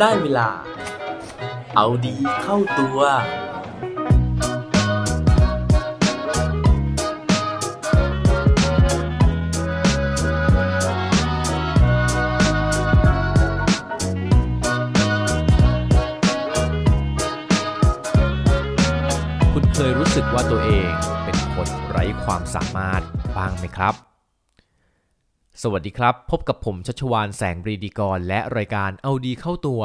ได้เวลา เอาดีเข้าตัว คุณเคยรู้สึกว่าตัวเองเป็นคนไร้ความสามารถบ้างไหมครับ สวัสดีครับ พบกับผมชัชวานแสงบรีดีกร และรายการเอาดีเข้าตัว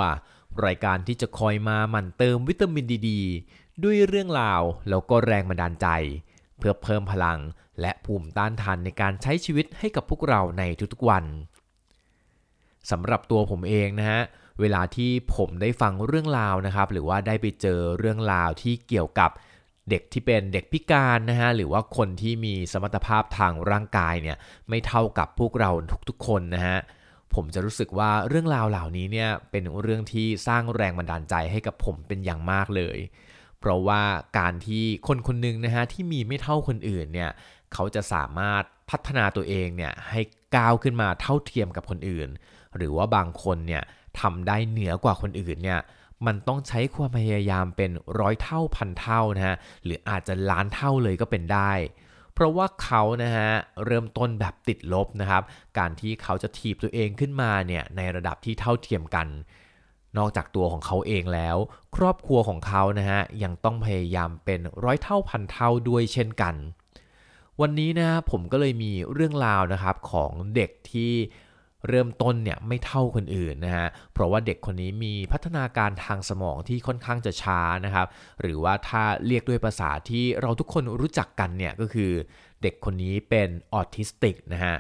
รายการที่จะคอยมาหมั่นเติมวิตามินดีดด้วยเรื่องราวแล้วก็แรงบันดาลใจ เพื่อเพิ่มพลังและภูมิต้านทานในการใช้ชีวิตให้กับพวกเราในทุกๆวันสำหรับตัวผมเองนะฮะเวลาที่ผมได้ฟังเรื่องราวนะครับ หรือว่าได้ไปเจอเรื่องราวที่เกี่ยวกับ เด็กที่เป็นเด็กพิการนะฮะหรือว่าคนที่มีสมรรถภาพทางร่างกายเนี่ยไม่เท่ากับพวกเราทุกๆคนนะฮะผมจะรู้สึกว่าเรื่องราวเหล่านี้เนี่ยเป็นเรื่องที่สร้างแรงบันดาลใจให้กับผมเป็นอย่างมากเลย เพราะว่าการที่คนคนหนึ่งนะฮะที่มีไม่เท่าคนอื่นเนี่ยเขาจะสามารถพัฒนาตัวเองเนี่ยให้ก้าวขึ้นมาเท่าเทียมกับคนอื่น หรือว่าบางคนเนี่ยทำได้เหนือกว่าคนอื่นเนี่ย มันต้องใช้ความพยายามเป็นร้อยเท่าพันเท่านะฮะหรืออาจจะล้านเท่าเลยก็เป็นได้ เพราะว่าเขานะฮะเริ่มต้นแบบติดลบนะครับ การที่เขาจะถีบตัวเองขึ้นมาเนี่ยในระดับที่เท่าเทียมกัน นอกจากตัวของเขาเองแล้ว ครอบครัวของเขานะฮะยังต้องพยายามเป็นร้อยเท่าพันเท่าด้วยเช่นกันวันนี้นะผมก็เลยมีเรื่องราวนะครับของเด็กที่ เริ่มต้นเนี่ยไม่เท่าคนอื่นนะฮะเพราะว่าเด็กคนนี้มีพัฒนาการทางสมองที่ค่อนข้างจะช้านะครับหรือว่าถ้าเรียกด้วยภาษาที่เราทุกคนรู้จักกันเนี่ยก็คือเด็กคนนี้เป็นออทิสติกนะฮะ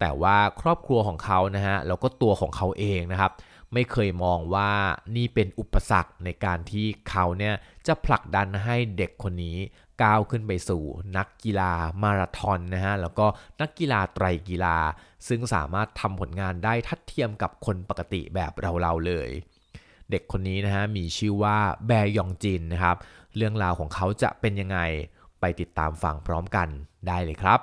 แต่ว่าครอบครัวของเขานะฮะแล้วก็ตัวของเขาเองนะครับ ไม่เคยมองว่านี่เป็นอุปสรรคในการที่เขาเนี่ยจะผลักดันให้เด็กคนนี้ก้าวขึ้นไปสู่นักกีฬามาราธอนนะฮะแล้วก็นักกีฬาไตรกีฬา ซึ่งสามารถทำผลงานได้ทัดเทียมกับคนปกติแบบเราๆเลย เด็กคนนี้นะฮะมีชื่อว่าแบยองจินนะครับ เรื่องราวของเขาจะเป็นยังไงไปติดตามฟังพร้อมกันได้เลยครับ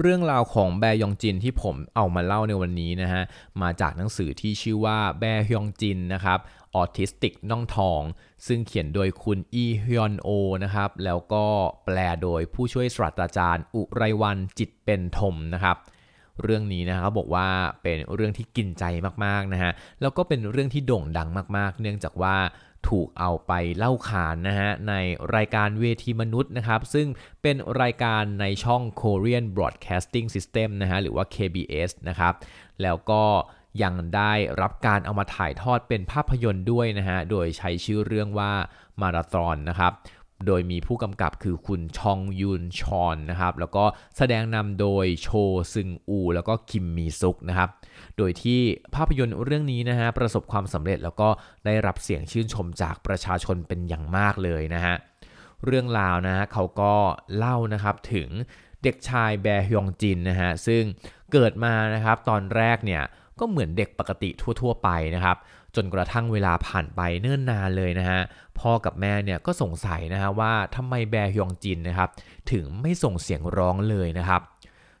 เรื่องราวของแบยองจินที่ผมเอามาเล่าในวันนี้นะฮะ มาจากหนังสือที่ชื่อว่าแบยองจินนะครับออทิสติกน่องทอง ซึ่งเขียนโดยคุณอีฮยอนโอนะครับ แล้วก็แปลโดยผู้ช่วยศาสตราจารย์ อุไรวันจิตเป็นธมนะครับเรื่องนี้นะครับบอกว่าเป็นเรื่องที่กินใจมากๆนะฮะแล้วก็เป็นเรื่องที่โด่งดังมากๆ เนื่องจากว่า ถูกเอาไปเล่าขานนะฮะในรายการเวทีมนุษย์นะครับ ซึ่งเป็นรายการในช่อง Korean Broadcasting System นะฮะหรือว่า KBS นะครับ แล้วก็ยังได้รับการเอามาถ่ายทอดเป็นภาพยนตร์ด้วยนะฮะ โดยใช้ชื่อเรื่องว่ามาราธอนนะครับ โดยมีผู้กำกับคือคุณชองยุนชอนนะครับ แล้วก็แสดงนำโดยโชซึงอู แล้วก็คิมมีซุกนะครับ โดยที่ภาพยนตร์เรื่องนี้นะฮะประสบความสำเร็จแล้วก็ได้รับเสียงชื่นชมจากประชาชนเป็นอย่างมากเลยนะฮะ เรื่องราวนะฮะเขาก็เล่านะครับถึงเด็กชายแบฮยองจินนะฮะ ซึ่งเกิดมานะครับตอนแรกเนี่ยก็เหมือนเด็กปกติทั่ว ๆ ไปนะครับ จนกระทั่งเวลาผ่านไปเนิ่นนานเลยนะฮะพ่อกับแม่เนี่ยก็สงสัยนะฮะว่าทำไมแบฮยองจินนะครับถึงไม่ส่งเสียงร้องเลยนะครับ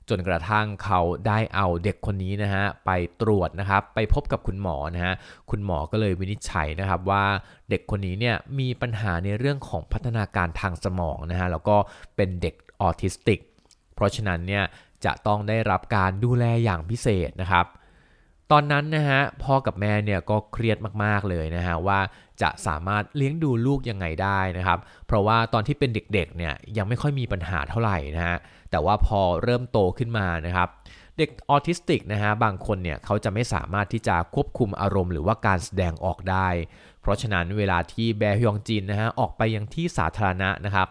จนกระทั่งเขาได้เอาเด็กคนนี้นะฮะไปตรวจนะครับไปพบกับคุณหมอนะฮะคุณหมอก็เลยวินิจฉัยนะครับว่าเด็กคนนี้เนี่ยมีปัญหาในเรื่องของพัฒนาการทางสมองนะฮะแล้วก็เป็นเด็กออทิสติก เพราะฉะนั้นเนี่ยจะต้องได้รับการดูแลอย่างพิเศษนะครับ ตอนนั้นนะฮะพ่อกับแม่เนี่ยก็เครียดมากๆเลยนะฮะว่าจะสามารถเลี้ยงดูลูกยังไงได้นะครับ เพราะว่าตอนที่เป็นเด็กๆเนี่ยยังไม่ค่อยมีปัญหาเท่าไหร่นะฮะแต่ว่าพอเริ่มโตขึ้นมานะครับเด็กออทิสติกนะฮะบางคนเนี่ยเขาจะไม่สามารถที่จะควบคุมอารมณ์หรือว่าการแสดงออกได้ เพราะฉะนั้นเวลาที่แบฮยองจินนะฮะออกไปยังที่สาธารณะนะครับ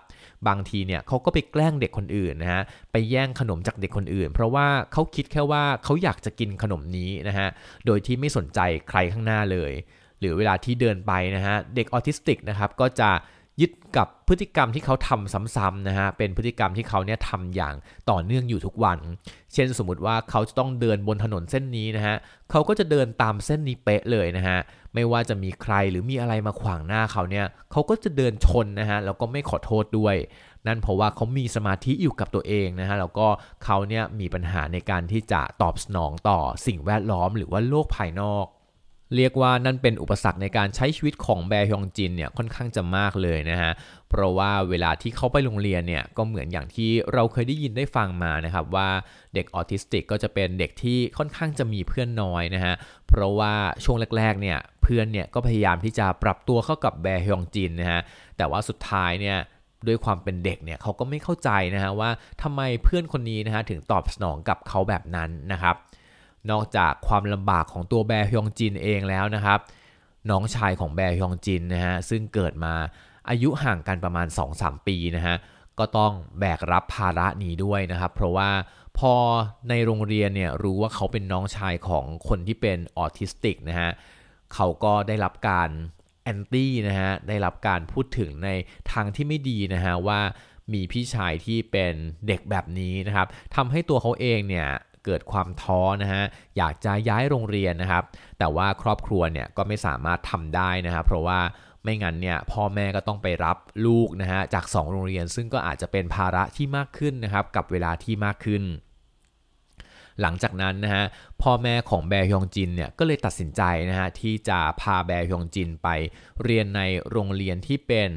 บางทีเนี่ยเขาก็ไปแกล้งเด็กคนอื่นนะฮะไปแย่งขนมจากเด็กคนอื่น เพราะว่าเขาคิดแค่ว่าเขาอยากจะกินขนมนี้นะฮะโดยที่ไม่สนใจใครข้างหน้าเลย หรือเวลาที่เดินไปนะฮะเด็กออทิสติกนะครับก็จะ ยึดกับพฤติกรรมที่เขาทำซ้ำๆนะฮะ เป็นพฤติกรรมที่เขาเนี่ยทำอย่างต่อเนื่องอยู่ทุกวัน เช่นสมมติว่าเขาจะต้องเดินบนถนนเส้นนี้นะฮะ เขาก็จะเดินตามเส้นนี้เป๊ะเลยนะฮะ ไม่ว่าจะมีใครหรือมีอะไรมาขวางหน้าเขาเนี่ยเขาก็จะเดินชนนะฮะ แล้วก็ไม่ขอโทษด้วย นั่นเพราะว่าเขามีสมาธิอยู่กับตัวเองนะฮะ แล้วก็เขาเนี่ยมีปัญหาในการที่จะตอบสนองต่อสิ่งแวดล้อมหรือว่าโลกภายนอก เรียกว่านั่นเป็นอุปสรรคในการใช้ชีวิตของแบฮยองจินเนี่ยค่อนข้างจะมากเลยนะฮะ เพราะว่าเวลาที่เขาไปโรงเรียนเนี่ยก็เหมือนอย่างที่เราเคยได้ยินได้ฟังมานะครับว่าเด็กออทิสติกก็จะเป็นเด็กที่ค่อนข้างจะมีเพื่อนน้อยนะฮะ เพราะว่าช่วงแรกๆเนี่ยเพื่อนเนี่ยก็พยายามที่จะปรับตัวเข้ากับแบฮยองจินนะฮะ แต่ว่าสุดท้ายเนี่ยด้วยความเป็นเด็กเนี่ยเขาก็ไม่เข้าใจนะฮะว่าทำไมเพื่อนคนนี้นะฮะถึงตอบสนองกับเขาแบบนั้นนะครับ นอกจากความลำบากของตัวแบฮยองจินเองแล้วนะครับ น้องชายของแบฮยองจินนะฮะซึ่งเกิดมาอายุห่างกันประมาณ 2-3 ปีนะฮะก็ต้องแบกรับภาระนี้ด้วยนะครับ เพราะว่าพอในโรงเรียนเนี่ยรู้ว่าเขาเป็นน้องชายของคนที่เป็นออทิสติกนะฮะเขาก็ได้รับการแอนตี้นะฮะได้รับการพูดถึงในทางที่ไม่ดีนะฮะว่ามีพี่ชายที่เป็นเด็กแบบนี้นะครับทำให้ตัวเขาเองเนี่ย เกิดความท้อนะฮะอยากจะย้ายโรงเรียนนะครับ แต่ว่าครอบครัวเนี่ยก็ไม่สามารถทำได้นะครับ เพราะว่าไม่งั้นเนี่ยพ่อแม่ก็ต้องไปรับลูกนะฮะจาก 2 โรงเรียน ซึ่งก็อาจจะเป็นภาระที่มากขึ้นนะครับกับเวลาที่มากขึ้น หลังจากนั้นนะฮะพ่อแม่ของแบฮยองจินเนี่ยก็เลยตัดสินใจนะฮะที่จะพาแบฮยองจินไปเรียนในโรงเรียนที่เป็น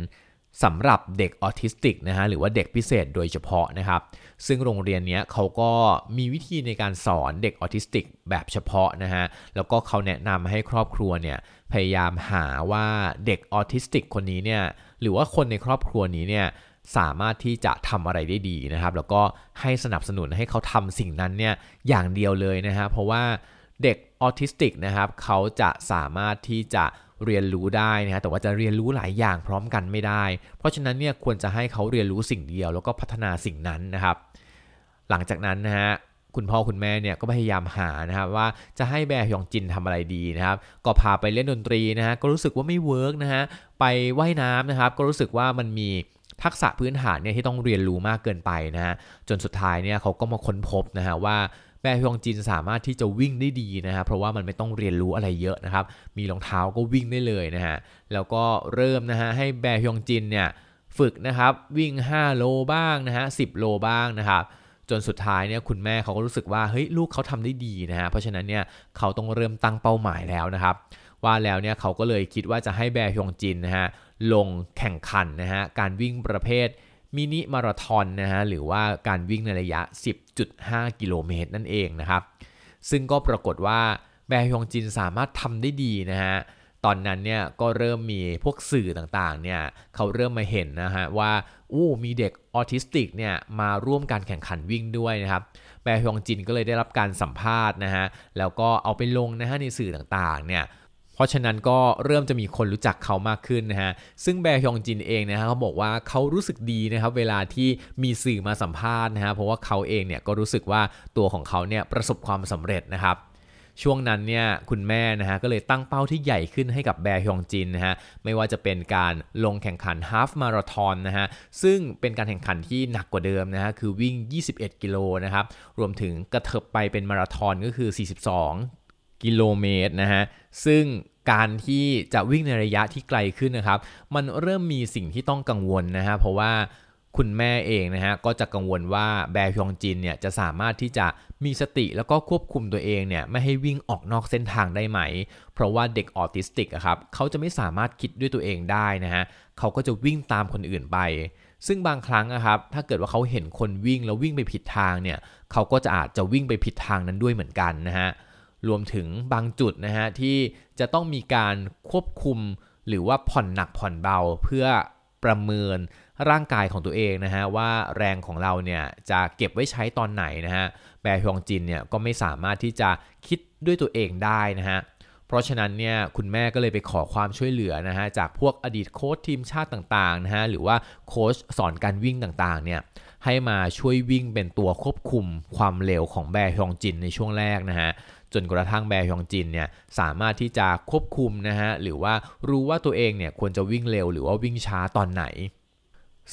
สำหรับเด็กออทิสติกนะฮะหรือว่าเด็กพิเศษโดยเฉพาะนะครับ ซึ่งโรงเรียนนี้เขาก็มีวิธีในการสอนเด็กออทิสติกแบบเฉพาะนะฮะ แล้วก็เขาแนะนำให้ครอบครัวเนี่ยพยายามหาว่าเด็กออทิสติกคนนี้เนี่ยหรือว่าคนในครอบครัวนี้เนี่ยสามารถที่จะทำอะไรได้ดีนะครับ แล้วก็ให้สนับสนุนให้เขาทำสิ่งนั้นเนี่ยอย่างเดียวเลยนะฮะเพราะว่าเด็กออทิสติกนะครับเขาจะสามารถที่จะ เรียนรู้ได้นะฮะแต่ว่าจะเรียนรู้หลายอย่างพร้อมกันไม่ได้ เพราะฉะนั้นเนี่ยควรจะให้เขาเรียนรู้สิ่งเดียว แล้วก็พัฒนาสิ่งนั้นนะครับ หลังจากนั้นนะฮะคุณพ่อคุณแม่เนี่ยก็พยายามหานะครับว่าจะให้แบร์ฮยองจินทำอะไรดีนะครับ ก็พาไปเล่นดนตรีนะฮะก็รู้สึกว่าไม่ work นะฮะไปว่ายน้ำนะครับ ก็รู้สึกว่ามันมีทักษะพื้นฐานเนี่ยที่ต้องเรียนรู้มากเกินไปนะฮะจนสุดท้ายเนี่ยเขาก็มาค้นพบนะฮะว่า แบฮยองจินสามารถที่จะวิ่งได้ดีนะฮะเพราะว่ามันไม่ต้องเรียนรู้อะไรเยอะนะครับ มีรองเท้าก็วิ่งได้เลยนะฮะแล้วก็เริ่มนะฮะให้แบฮยองจินเนี่ยฝึกนะครับวิ่ง 5 โลบ้างนะฮะ10 โลบ้างนะครับจนสุดท้ายเนี่ยคุณแม่เขาก็รู้สึกว่าเฮ้ยลูกเขาทำได้ดีนะฮะเพราะฉะนั้นเนี่ยเขาต้องเริ่มตั้งเป้าหมายแล้วนะครับ ว่าแล้วเนี่ยเขาก็เลยคิดว่าจะให้แบฮยองจินนะฮะลงแข่งขันนะฮะการวิ่งประเภท มินิมาราทอนนะฮะหรือว่าการวิ่งในระยะ 10.5 กิโลเมตรนั่นเองนะครับ ซึ่งก็ปรากฏว่าแบฮยองจินสามารถทำได้ดีนะฮะตอนนั้นเนี่ยก็เริ่มมีพวกสื่อต่างๆเนี่ยเขาเริ่มมาเห็นนะฮะว่าอู้มีเด็กออทิสติกเนี่ยมาร่วมการแข่งขันวิ่งด้วยนะครับแบฮยองจินก็เลยได้รับการสัมภาษณ์นะฮะแล้วก็เอาไปลงนะฮะในสื่อต่างๆเนี่ย เพราะฉะนั้นก็เริ่มจะมีคนรู้จักเขามากขึ้นนะฮะ ซึ่งแบฮยองจินเองนะฮะเขาบอกว่าเขารู้สึกดีนะครับเวลาที่มีสื่อมาสัมภาษณ์นะฮะ เพราะว่าเขาเองเนี่ยก็รู้สึกว่าตัวของเขาเนี่ยประสบความสำเร็จนะครับช่วงนั้นเนี่ยคุณแม่นะฮะก็เลยตั้งเป้าที่ใหญ่ขึ้นให้กับแบฮยองจินนะฮะไม่ว่าจะเป็นการลงแข่งขันฮาฟมาราทอนนะฮะซึ่งเป็นการแข่งขันที่หนักกว่าเดิมนะฮะคือวิ่ง 21 กิโลนะครับรวมถึงกระเถิบไปเป็นมาราทอนก็คือ 42 กิโลเมตรนะฮะ ซึ่งการที่จะวิ่งในระยะที่ไกลขึ้นนะครับ มันเริ่มมีสิ่งที่ต้องกังวลนะฮะ เพราะว่าคุณแม่เองนะฮะ ก็จะกังวลว่าแบร์ฮยองจินเนี่ยจะสามารถที่จะมีสติแล้วก็ควบคุมตัวเองเนี่ยไม่ให้วิ่งออกนอกเส้นทางได้ไหม เพราะว่าเด็กออทิสติกครับเขาจะไม่สามารถคิดด้วยตัวเองได้นะฮะเขาก็จะวิ่งตามคนอื่นไป ซึ่งบางครั้งนะครับถ้าเกิดว่าเขาเห็นคนวิ่งแล้ววิ่งไปผิดทางเนี่ยเขาก็จะอาจจะวิ่งไปผิดทางนั้นด้วยเหมือนกันนะฮะ รวมถึงบางจุดนะฮะที่จะต้องมีการควบคุมหรือว่าผ่อนหนักผ่อนเบาเพื่อประเมินร่างกายของตัวเองนะฮะว่าแรงของเราเนี่ยจะเก็บไว้ใช้ตอนไหนนะฮะแบฮยองจินเนี่ยก็ไม่สามารถที่จะคิดด้วยตัวเองได้นะฮะเพราะฉะนั้นเนี่ยคุณแม่ก็เลยไปขอความช่วยเหลือนะฮะจากพวกอดีตโค้ชทีมชาติต่างๆนะฮะหรือว่าโค้ชสอนการวิ่งต่างๆเนี่ยให้มาช่วยวิ่งเป็นตัวควบคุมความเร็วของแบร์ฮยองจินในช่วงแรกนะฮะ จนกระทั่งแบฮยองจินเนี่ยสามารถที่จะควบคุมนะฮะหรือว่ารู้ว่าตัวเองเนี่ยควรจะวิ่งเร็วหรือว่าวิ่งช้าตอนไหน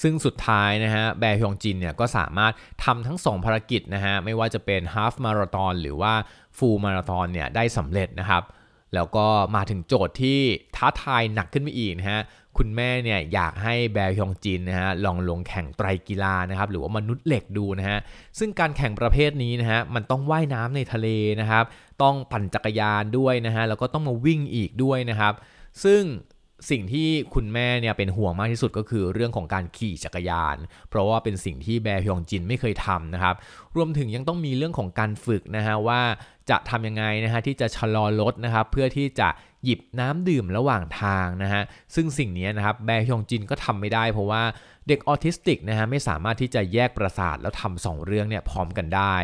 ซึ่งสุดท้ายนะฮะแบฮยองจินเนี่ยก็สามารถทำทั้ง2ภารกิจนะฮะไม่ว่าจะเป็นฮาฟมาราธอนหรือว่าฟูลมาราธอนเนี่ยได้สำเร็จนะครับ แล้วก็มาถึงโจทย์ที่ท้าทายหนักขึ้นไปอีกนะฮะคุณแม่เนี่ยอยากให้แบร์ฮยองจินนะฮะลองลงแข่งไตรกีฬานะครับหรือว่ามนุษย์เหล็กดูนะฮะซึ่งการแข่งประเภทนี้นะฮะมันต้องว่ายน้ำในทะเลนะครับ ต้องปั่นจักรยานด้วยนะฮะแล้วก็ต้องมาวิ่งอีกด้วยนะครับ ซึ่งสิ่งที่คุณแม่เนี่ยเป็นห่วงมากที่สุดก็คือเรื่องของการขี่จักรยาน เพราะว่าเป็นสิ่งที่แบร์ฮยองจินไม่เคยทำนะครับ รวมถึงยังต้องมีเรื่องของการฝึกนะฮะว่า จะทำยังไงนะฮะที่จะชะลอรถนะครับเพื่อที่จะหยิบน้ำดื่มระหว่างทางนะฮะซึ่งสิ่งนี้นะครับแบฮยองจินก็ทำไม่ได้ เพราะว่าเด็กออทิสติกนะฮะไม่สามารถที่จะแยกประสาทแล้วทำสองเรื่องเนี่ยพร้อมกันได้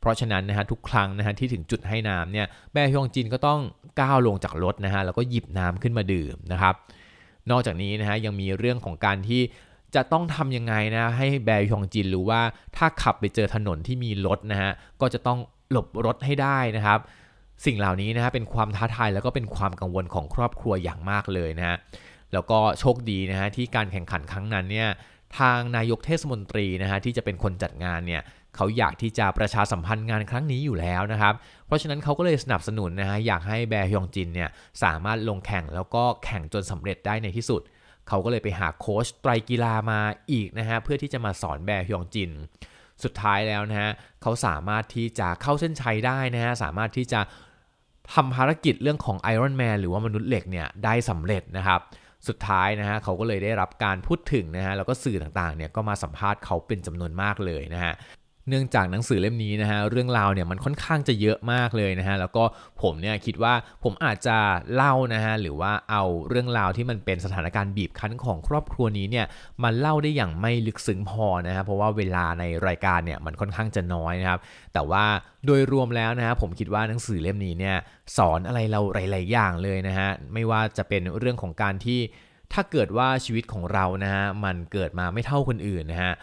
เพราะฉะนั้นนะฮะทุกครั้งนะฮะที่ถึงจุดให้น้ำเนี่ยแบฮยองจินก็ต้องก้าวลงจากรถนะฮะแล้วก็หยิบน้ำขึ้นมาดื่มนะครับนอกจากนี้นะฮะยังมีเรื่องของการที่จะต้องทำยังไงนะให้แบร์ยองจินรู้ว่าถ้าขับไปเจอถนนที่มีรถนะฮะก็จะต้อง หลบรถให้ได้นะครับ สิ่งเหล่านี้นะฮะเป็นความท้าทายแล้วก็เป็นความกังวลของครอบครัวอย่างมากเลยนะฮะแล้วก็โชคดีนะฮะที่การแข่งขันครั้งนั้นเนี่ยทางนายกเทศมนตรีนะฮะที่จะเป็นคนจัดงานเนี่ยเขาอยากที่จะประชาสัมพันธ์งานครั้งนี้อยู่แล้วนะครับ เพราะฉะนั้นเขาก็เลยสนับสนุนนะฮะอยากให้แบฮยองจินเนี่ยสามารถลงแข่งแล้วก็แข่งจนสำเร็จได้ในที่สุด เขาก็เลยไปหาโค้ชไตรกีฬามาอีกนะฮะเพื่อที่จะมาสอนแบฮยองจิน สุดท้ายแล้วนะฮะเขาสามารถที่จะเข้าเส้นชัยได้นะฮะสามารถที่จะทำภารกิจเรื่องของ Iron Man หรือว่ามนุษย์เหล็กเนี่ยได้สำเร็จนะครับสุดท้ายนะฮะเขาก็เลยได้รับการพูดถึงนะฮะแล้วก็สื่อต่างๆเนี่ยก็มาสัมภาษณ์เขาเป็นจำนวนมากเลยนะฮะ เนื่องจากหนังสือเล่มนี้นะฮะเรื่องราวเนี่ยมันค่อนข้างจะเยอะมากเลยนะฮะแล้วก็ผมเนี่ยคิดว่าผมอาจจะเล่านะฮะหรือว่าเอาเรื่องราวที่มันเป็นสถานการณ์บีบคั้นของครอบครัวนี้เนี่ยมาเล่าได้อย่างไม่ลึกซึ้งพอนะฮะเพราะว่าเวลาในรายการเนี่ยมันค่อนข้างจะน้อยนะครับแต่ว่าโดยรวมแล้วนะฮะผมคิดว่าหนังสือเล่มนี้เนี่ยสอนอะไรเราหลาย ๆ อย่างเลยนะฮะไม่ว่าจะเป็นเรื่องของการที่ถ้าเกิดว่าชีวิตของเรานะฮะมันเกิดมาไม่เท่าคนอื่นนะฮะ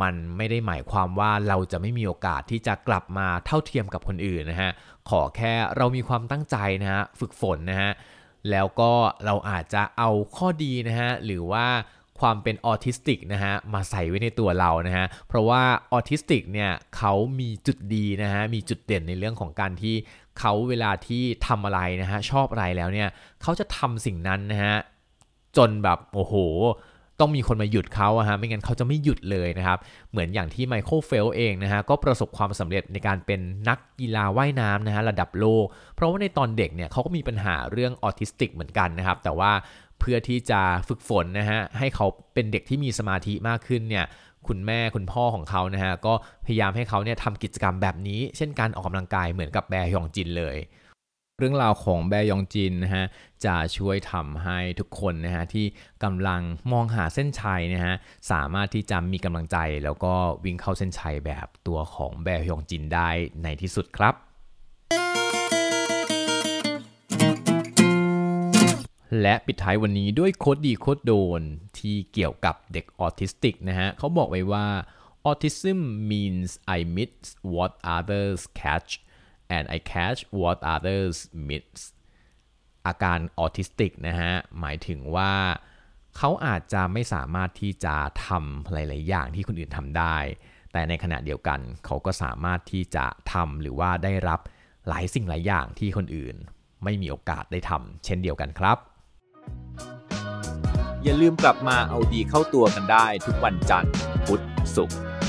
มันไม่ได้หมายความว่าเราจะไม่มีโอกาสที่จะกลับมาเท่าเทียมกับคนอื่นนะฮะขอแค่เรามีความตั้งใจนะฮะฝึกฝนนะฮะแล้วก็เราอาจจะเอาข้อดีนะฮะหรือว่าความเป็นออทิสติกนะฮะมาใส่ไว้ในตัวเรานะฮะเพราะว่าออทิสติกเนี่ยเขามีจุดดีนะฮะมีจุดเด่นในเรื่องของการที่เขาเวลาที่ทำอะไรนะฮะชอบอะไรแล้วเนี่ยเขาจะทำสิ่งนั้นนะฮะจนแบบโอ้โห ต้องมีคนมาหยุดเขาอะฮะไม่งั้นเขาจะไม่หยุดเลยนะครับ เหมือนอย่างที่ไมเคิลเฟลป์สเองนะฮะก็ประสบความสำเร็จในการเป็นนักกีฬาว่ายน้ำนะฮะระดับโลก เพราะว่าในตอนเด็กเนี่ยเขาก็มีปัญหาเรื่องออทิสติกเหมือนกันนะครับ แต่ว่าเพื่อที่จะฝึกฝนนะฮะให้เขาเป็นเด็กที่มีสมาธิมากขึ้นเนี่ยคุณแม่คุณพ่อของเขานะฮะก็พยายามให้เขาเนี่ยทำกิจกรรมแบบนี้ เช่นการออกกำลังกายเหมือนกับแบร์ฮยองจินเลย เรื่องราวของแบยองจินนะฮะจะช่วยทำให้ทุกคนนะฮะที่กำลังมองหาเส้นชัยนะฮะสามารถที่จะมีกำลังใจแล้วก็วิ่งเข้าเส้นชัยแบบตัวของแบฮยองจินได้ในที่สุดครับและปิดท้ายวันนี้ด้วย quote ดี quote โดนที่เกี่ยวกับเด็กออทิสติกนะฮะเขาบอกไว้ว่า autism means I miss what others catch and I catch what others miss อาการออทิสติกนะฮะ หมายถึงว่าเขาอาจจะไม่สามารถที่จะทำหลาย ๆ อย่างที่คนอื่นทำได้ แต่ในขณะเดียวกันเขาก็สามารถที่จะทำหรือว่าได้รับหลายสิ่งหลายอย่างที่คนอื่น ไม่มีโอกาสได้ทำเช่นเดียวกันครับ อย่าลืมกลับมาเอาดีเข้าตัวกันได้ทุกวันจันทร์พุธศุกร์